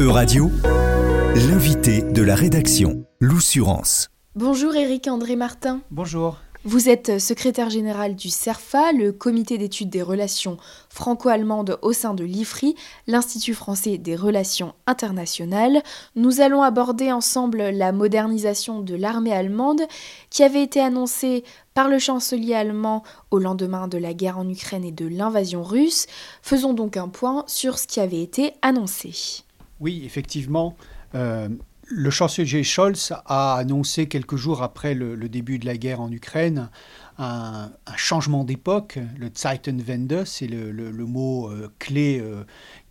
E-Radio, l'invité de la rédaction, l'Oussurance. Bonjour Éric André Martin. Bonjour. Vous êtes secrétaire général du CERFA, le comité d'études des relations franco-allemandes au sein de l'IFRI, l'Institut français des relations internationales. Nous allons aborder ensemble la modernisation de l'armée allemande qui avait été annoncée par le chancelier allemand au lendemain de la guerre en Ukraine et de l'invasion russe. Faisons donc un point sur ce qui avait été annoncé. Oui, effectivement. Euh, le chancelier Scholz a annoncé quelques jours après le, début de la guerre en Ukraine un, changement d'époque. Le Zeitenwende, c'est le, mot euh, clé euh,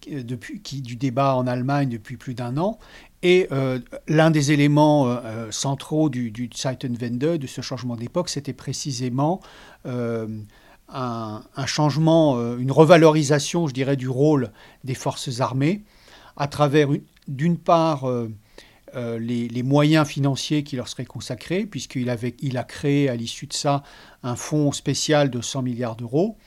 du débat en Allemagne depuis plus d'un an. Et l'un des éléments centraux du, du, de ce changement d'époque, c'était précisément un, changement, une revalorisation, je dirais, du rôle des forces armées à travers, d'une part, euh, les, moyens financiers qui leur seraient consacrés, puisqu'il il a créé à l'issue de ça un fonds spécial de 100 milliards d'euros,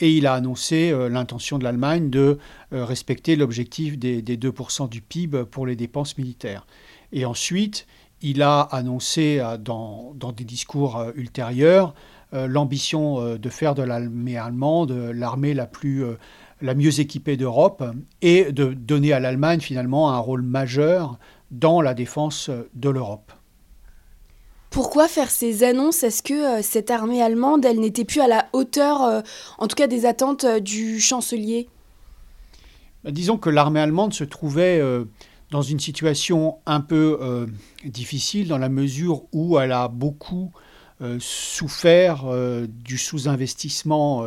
et il a annoncé euh, l'intention de l'Allemagne de euh, respecter l'objectif des, 2% du PIB pour les dépenses militaires. Et ensuite, il a annoncé dans, des discours ultérieurs l'ambition de faire de l'armée allemande l'armée la plus la mieux équipée d'Europe et de donner à l'Allemagne finalement un rôle majeur dans la défense de l'Europe. Pourquoi faire ces annonces? Est-ce que euh, cette armée allemande, elle n'était plus à la hauteur, euh, en tout cas des attentes euh, du chancelier? Bah, Disons que l'armée allemande se trouvait dans une situation un peu difficile dans la mesure où elle a beaucoup souffert du sous-investissement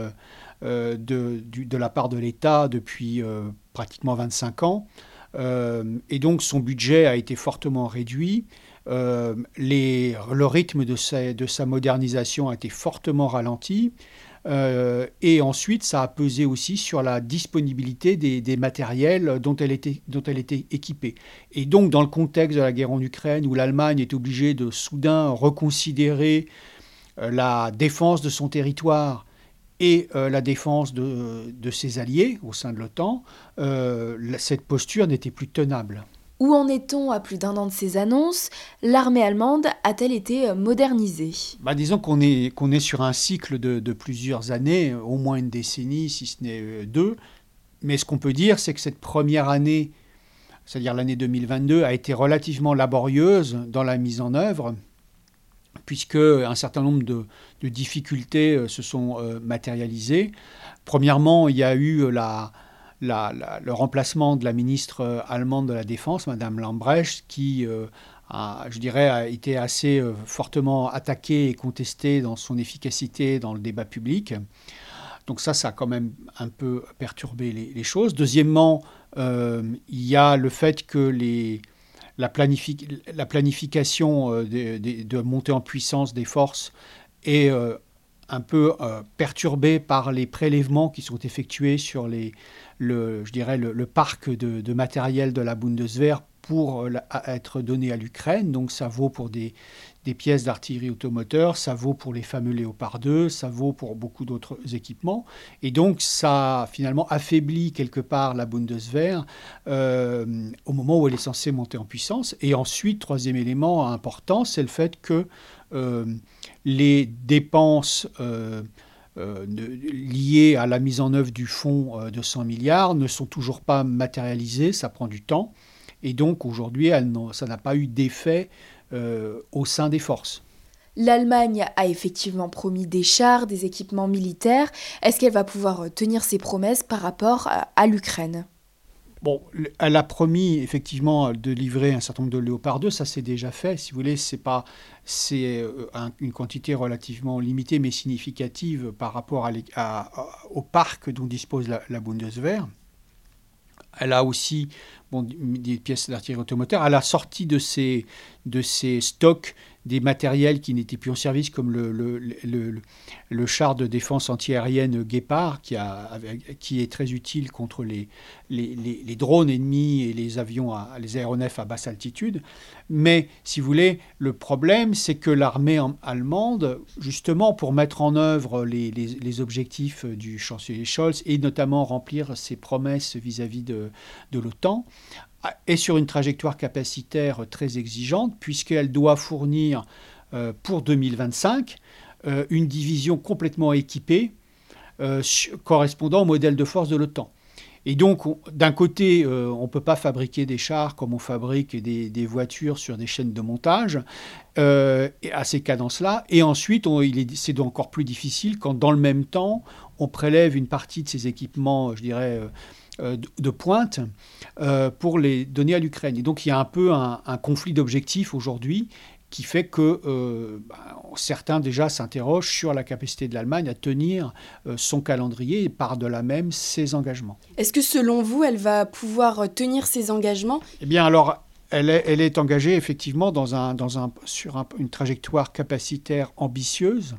de, de, la part de l'État depuis pratiquement 25 ans. Euh, et donc son budget a été fortement réduit. Euh, le rythme de sa, modernisation a été fortement ralenti. Euh, et ensuite, ça a pesé aussi sur la disponibilité des, matériels dont elle, était, dont elle était équipée. Et donc, dans le contexte de la guerre en Ukraine, où l'Allemagne est obligée de soudain reconsidérer la défense de son territoire et euh, la défense de, ses alliés au sein de l'OTAN, euh, cette posture n'était plus tenable. Où en est-on à plus d'un an de ces annonces? L'armée allemande a-t-elle été euh, modernisée? Bah, Disons qu'on est, qu'on est sur un cycle de, plusieurs années, au moins une décennie, si ce n'est deux. Mais ce qu'on peut dire, c'est que cette première année, c'est-à-dire l'année 2022, a été relativement laborieuse dans la mise en œuvre puisque un certain nombre de, difficultés euh, se sont euh, matérialisées. Premièrement, il y a eu le remplacement de la ministre euh, allemande de la Défense, Madame Lambrecht, qui a, je dirais, a été assez fortement attaquée et contestée dans son efficacité dans le débat public. Donc ça, ça a quand même un peu perturbé les, choses. Deuxièmement, il y a le fait que les, la, planification euh, de, montée en puissance des forces est euh, un peu euh, perturbée par les prélèvements qui sont effectués sur le, parc de, matériel de la Bundeswehr pour être donné à l'Ukraine. Donc ça vaut pour des, pièces d'artillerie automoteur, ça vaut pour les fameux Léopard 2, ça vaut pour beaucoup d'autres équipements. Et donc ça finalement affaibli quelque part la Bundeswehr euh, au moment où elle est censée monter en puissance. Et ensuite, troisième élément important, c'est le fait que euh, les dépenses... Euh, liées à la mise en œuvre du fonds de 100 milliards ne sont toujours pas matérialisées, ça prend du temps. Et donc aujourd'hui, ça n'a pas eu d'effet euh, au sein des forces. L'Allemagne a effectivement promis des chars, des équipements militaires. Est-ce qu'elle va pouvoir euh, tenir ses promesses par rapport à, l'Ukraine? Bon, elle a promis effectivement de livrer un certain nombre de Léopard 2, ça c'est déjà fait. Si vous voulez, c'est pas c'est euh, une quantité relativement limitée mais significative par rapport à, au parc dont dispose la, la Bundeswehr. Elle a aussi des pièces d'artillerie automoteur. À la sortie de ces, de ces stocks, des matériels qui n'étaient plus en service, comme le, le, le, le char de défense antiaérienne Guépard, qui, a, qui est très utile contre les, les, les, drones ennemis et les avions, à, les aéronefs à basse altitude. Mais, si vous voulez, le problème, c'est que l'armée allemande, justement, pour mettre en œuvre les, objectifs du chancelier Scholz, et notamment remplir ses promesses vis-à-vis de, de l'OTAN, est sur une trajectoire capacitaire très exigeante, puisqu'elle doit fournir pour 2025 une division complètement équipée correspondant au modèle de force de l'OTAN. Et donc, d'un côté, euh, on ne peut pas fabriquer des chars comme on fabrique des, voitures sur des chaînes de montage euh, à ces cadences-là. Et ensuite, c'est encore plus difficile quand, dans le même temps, on prélève une partie de ces équipements, je dirais, euh, de, pointe pour les donner à l'Ukraine. Et donc, il y a un peu un conflit d'objectifs aujourd'hui qui fait que euh, bah, certains déjà s'interrogent sur la capacité de l'Allemagne à tenir euh, son calendrier et par de là même ses engagements. Est-ce que selon vous, elle va pouvoir tenir ses engagements? Eh bien alors, elle est, elle est, engagée effectivement dans un, dans un, sur une trajectoire capacitaire ambitieuse,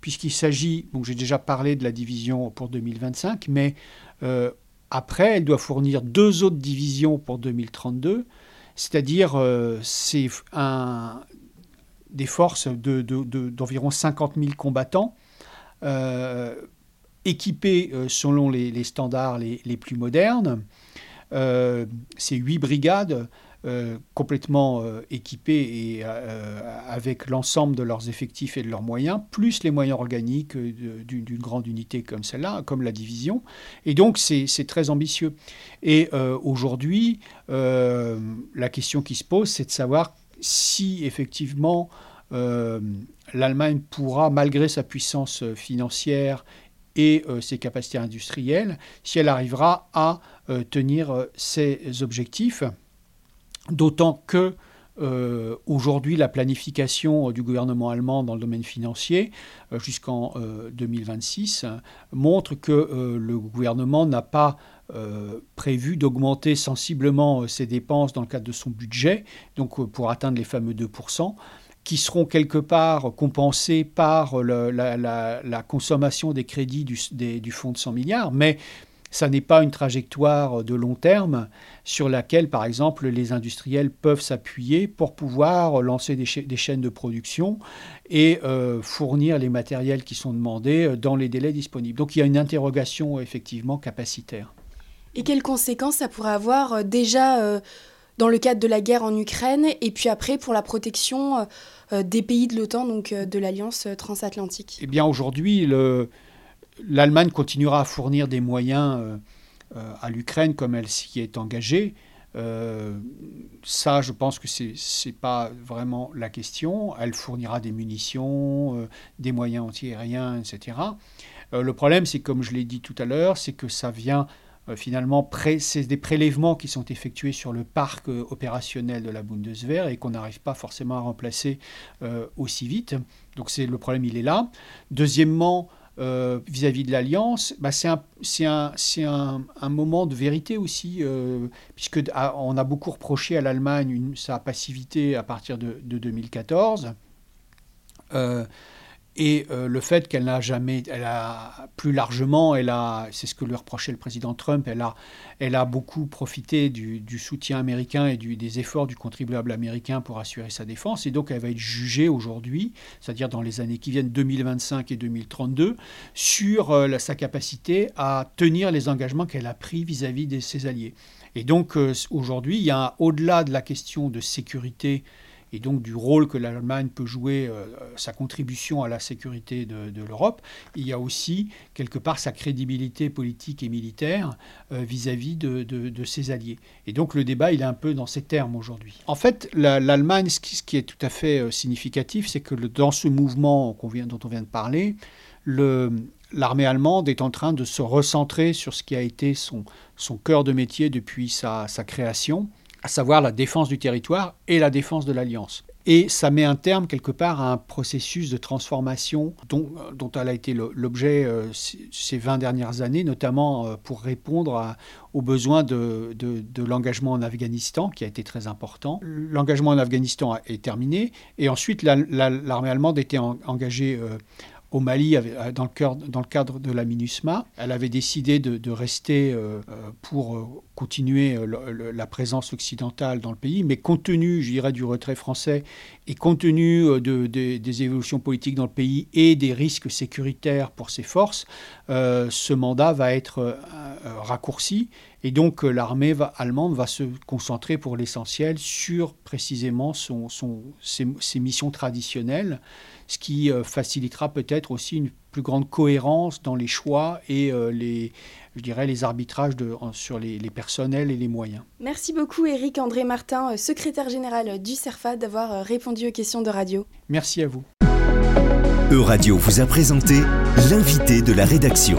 puisqu'il s'agit, donc j'ai déjà parlé de la division pour 2025, mais euh, après, elle doit fournir deux autres divisions pour 2032 c'est-à-dire c'est un, des forces d'environ de, 50 000 combattants, euh, équipés euh, selon les, standards les, plus modernes. Euh, c'est huit brigades complètement équipées et avec l'ensemble de leurs effectifs et de leurs moyens, plus les moyens organiques d'une grande unité comme celle-là, comme la division. Et donc c'est très ambitieux. Et aujourd'hui, la question qui se pose, c'est de savoir si effectivement euh, l'Allemagne pourra, malgré sa puissance euh, financière et euh, ses capacités industrielles, si elle arrivera à tenir ses objectifs, d'autant que aujourd'hui, la planification du gouvernement allemand dans le domaine financier jusqu'en 2026 montre que le gouvernement n'a pas euh, prévu d'augmenter sensiblement euh, ses dépenses dans le cadre de son budget, donc euh, pour atteindre les fameux 2%, qui seront quelque part compensés par la, consommation des crédits du, du, fonds de 100 milliards, mais ça n'est pas une trajectoire de long terme sur laquelle, par exemple, les industriels peuvent s'appuyer pour pouvoir lancer des, chaînes de production et fournir les matériels qui sont demandés dans les délais disponibles. Donc il y a une interrogation effectivement capacitaire. Et quelles conséquences ça pourrait avoir euh, déjà euh, dans le cadre de la guerre en Ukraine et puis après pour la protection euh, des pays de l'OTAN, donc de l'Alliance transatlantique? Eh bien aujourd'hui, l'Allemagne continuera à fournir des moyens à l'Ukraine comme elle s'y est engagée. ça, je pense que ce n'est pas vraiment la question. Elle fournira des munitions, des moyens antiaériens, etc. le problème, c'est comme je l'ai dit tout à l'heure, c'est que ça vient euh, finalement, c'est des prélèvements qui sont effectués sur le parc euh, opérationnel de la Bundeswehr et qu'on n'arrive pas forcément à remplacer euh, aussi vite. Donc c'est le problème, il est là. Deuxièmement, vis-à-vis de l'alliance, bah, c'est un, moment de vérité aussi, puisque ah, on a beaucoup reproché à l'Allemagne sa passivité à partir de 2014. Et euh, le fait qu'elle n'a jamais, plus largement, elle a, c'est ce que lui reprochait le président Trump, elle a, elle a beaucoup profité du, soutien américain et des efforts du contribuable américain pour assurer sa défense. Et donc elle va être jugée aujourd'hui, c'est-à-dire dans les années qui viennent 2025 et 2032, sur euh, sa capacité à tenir les engagements qu'elle a pris vis-à-vis de ses alliés. Et donc euh, aujourd'hui, il y a au-delà de la question de sécurité et donc du rôle que l'Allemagne peut jouer, euh, sa contribution à la sécurité de, l'Europe, il y a aussi quelque part sa crédibilité politique et militaire euh, vis-à-vis de, ses alliés. Et donc le débat, il est un peu dans ces termes aujourd'hui. En fait, l'Allemagne, ce, qui est tout à fait euh, significatif, c'est que dans ce mouvement dont on vient de parler, l'armée allemande est en train de se recentrer sur ce qui a été son, cœur de métier depuis sa création, à savoir la défense du territoire et la défense de l'alliance. Et ça met un terme quelque part à un processus de transformation dont, dont elle a été l'objet euh, ces 20 dernières années, notamment euh, pour répondre aux besoins de, l'engagement en Afghanistan, qui a été très important. L'engagement en Afghanistan est terminé, et ensuite l'armée allemande était engagée euh, au Mali euh, dans le, cadre de la MINUSMA. Elle avait décidé de, rester euh, euh, pour continuer la présence occidentale dans le pays, mais compte tenu, je dirais, du retrait français et compte tenu de, des évolutions politiques dans le pays et des risques sécuritaires pour ses forces, ce mandat va être raccourci Et donc l'armée allemande va se concentrer pour l'essentiel sur précisément son, ses, missions traditionnelles, ce qui facilitera peut-être aussi une plus grande cohérence dans les choix et les, je dirais, les arbitrages de, sur les, les, personnels et les moyens. Merci beaucoup Eric André Martin, secrétaire général du CERFA, d'avoir répondu aux questions de radio. Merci à vous. Euradio vous a présenté l'invité de la rédaction.